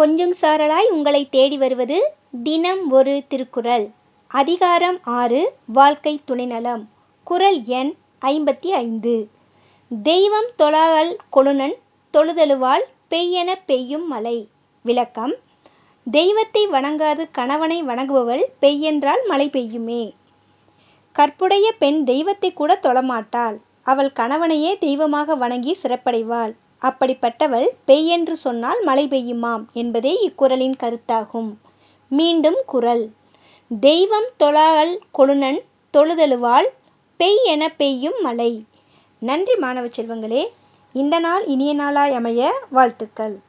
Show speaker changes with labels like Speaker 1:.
Speaker 1: கொஞ்சும் சாரலாய் உங்களை தேடி வருவது தினம் ஒரு திருக்குறள். அதிகாரம் ஆறு வாழ்க்கை துணைநலம். குறள் எண் ஐம்பத்தி ஐந்து. தெய்வம் தொழாஅல் கொழுனன் தொழுதழுவால் பெய்யென பெய்யும் மலை. விளக்கம் தெய்வத்தை வணங்காது கணவனை வணங்குபவள் பெய்யென்றால் மழை பெய்யுமே. கற்புடைய பெண் தெய்வத்தை கூட தொழமாட்டாள். அவள் கணவனையே தெய்வமாக வணங்கி சிறப்படைவாள். அப்படிப்பட்டவள் பெய் என்று சொன்னால் மழை பெய்யுமாம் என்பதே இக்குறளின் கருத்தாகும். மீண்டும் குறள். தெய்வம் தொழாஅல் கொழுநன் தொழுதெழுவால் பெய் என பெய்யும் மழை. நன்றி மாணவ செல்வங்களே இந்த நாள் இனிய நாளாய் அமைய வாழ்த்துக்கள்.